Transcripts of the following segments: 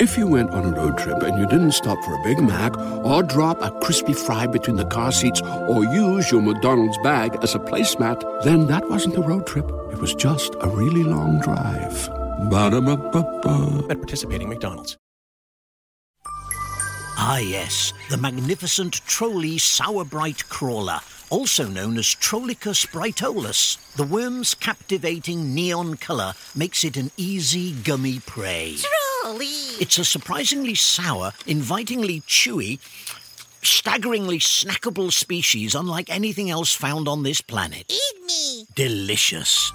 If you went on a road trip and you didn't stop for a Big Mac or drop a crispy fry between the car seats or use your McDonald's bag as a placemat, then that wasn't a road trip. It was just a really long drive. Ba-da-ba-ba-ba. At participating McDonald's. Ah, yes, the magnificent Trolli Sour Brite Crawler, also known as Trollicus brightolus. The worm's captivating neon colour makes it an easy, gummy prey. Trolli! It's a surprisingly sour, invitingly chewy, staggeringly snackable species unlike anything else found on this planet. Eat me! Delicious.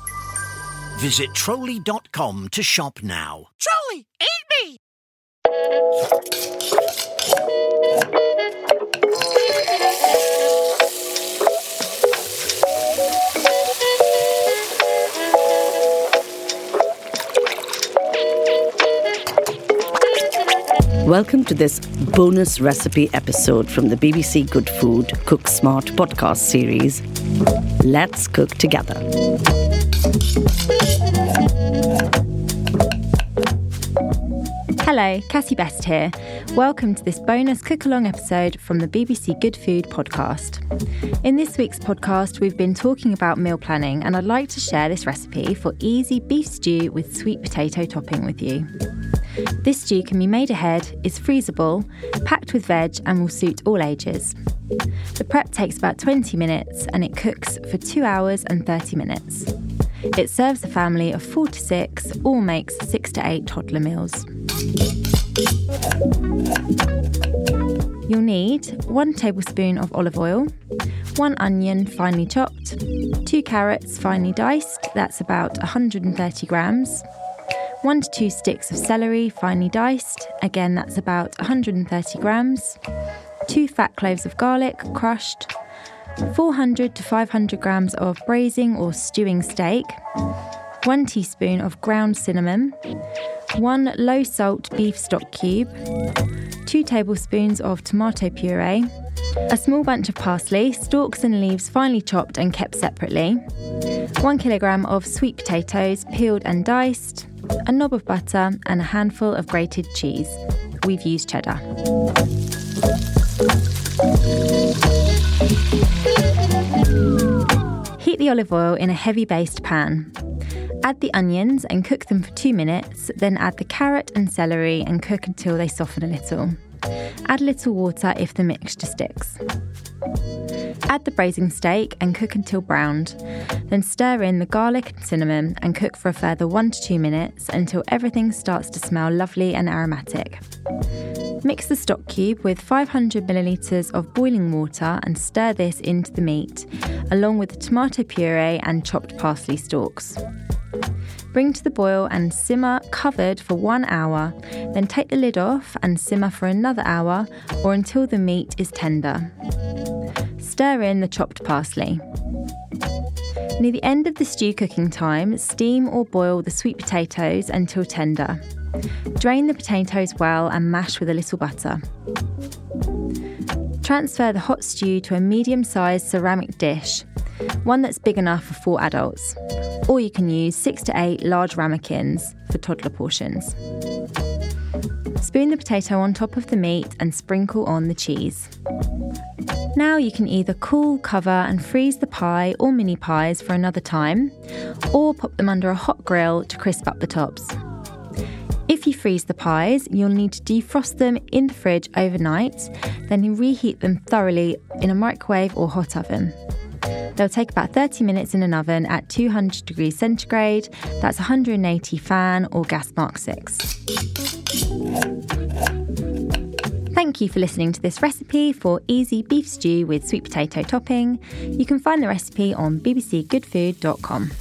Visit trolli.com to shop now. Trolli, Welcome to this bonus recipe episode from the BBC Good Food Cook Smart podcast series. Let's cook together. Hello, Cassie Best here. Welcome to this bonus cook along episode from the BBC Good Food podcast. In this week's podcast, we've been talking about meal planning, and I'd like to share this recipe for easy beef stew with sweet potato topping with you. This stew can be made ahead, is freezable, packed with veg, and will suit all ages. The prep takes about 20 minutes and it cooks for 2 hours and 30 minutes. It serves a family of 4 to 6 or makes 6 to 8 toddler meals. You'll need 1 tablespoon of olive oil, 1 onion finely chopped, 2 carrots finely diced, that's about 130 grams, 1 to 2 sticks of celery finely diced, again that's about 130 grams, 2 fat cloves of garlic crushed, 400 to 500 grams of braising or stewing steak, 1 teaspoon of ground cinnamon, 1 low salt beef stock cube, 2 tablespoons of tomato puree, a small bunch of parsley, stalks and leaves finely chopped and kept separately, 1 kilogram of sweet potatoes peeled and diced, a knob of butter, and a handful of grated cheese. We've used cheddar. Heat the olive oil in a heavy based pan. Add the onions and cook them for two minutes, then add the carrot and celery and cook until they soften a little. Add a little water if the mixture sticks. Add the braising steak and cook until browned. Then stir in the garlic and cinnamon and cook for a further 1 to 2 minutes until everything starts to smell lovely and aromatic. Mix the stock cube with 500 millilitres of boiling water and stir this into the meat, along with the tomato puree and chopped parsley stalks. Bring to the boil and simmer covered for one hour, then take the lid off and simmer for another hour or until the meat is tender. Stir in the chopped parsley. Near the end of the stew cooking time, steam or boil the sweet potatoes until tender. Drain the potatoes well and mash with a little butter. Transfer the hot stew to a medium sized ceramic dish, one that's big enough for four adults, or you can use six to eight large ramekins for toddler portions. Spoon the potato on top of the meat and sprinkle on the cheese. Now you can either cool, cover, and freeze the pie or mini pies for another time, or pop them under a hot grill to crisp up the tops. If you freeze the pies, you'll need to defrost them in the fridge overnight, then reheat them thoroughly in a microwave or hot oven. They'll take about 30 minutes in an oven at 200 degrees centigrade, that's 180 fan or gas mark 6. Thank you for listening to this recipe for easy beef stew with sweet potato topping. You can find the recipe on bbcgoodfood.com.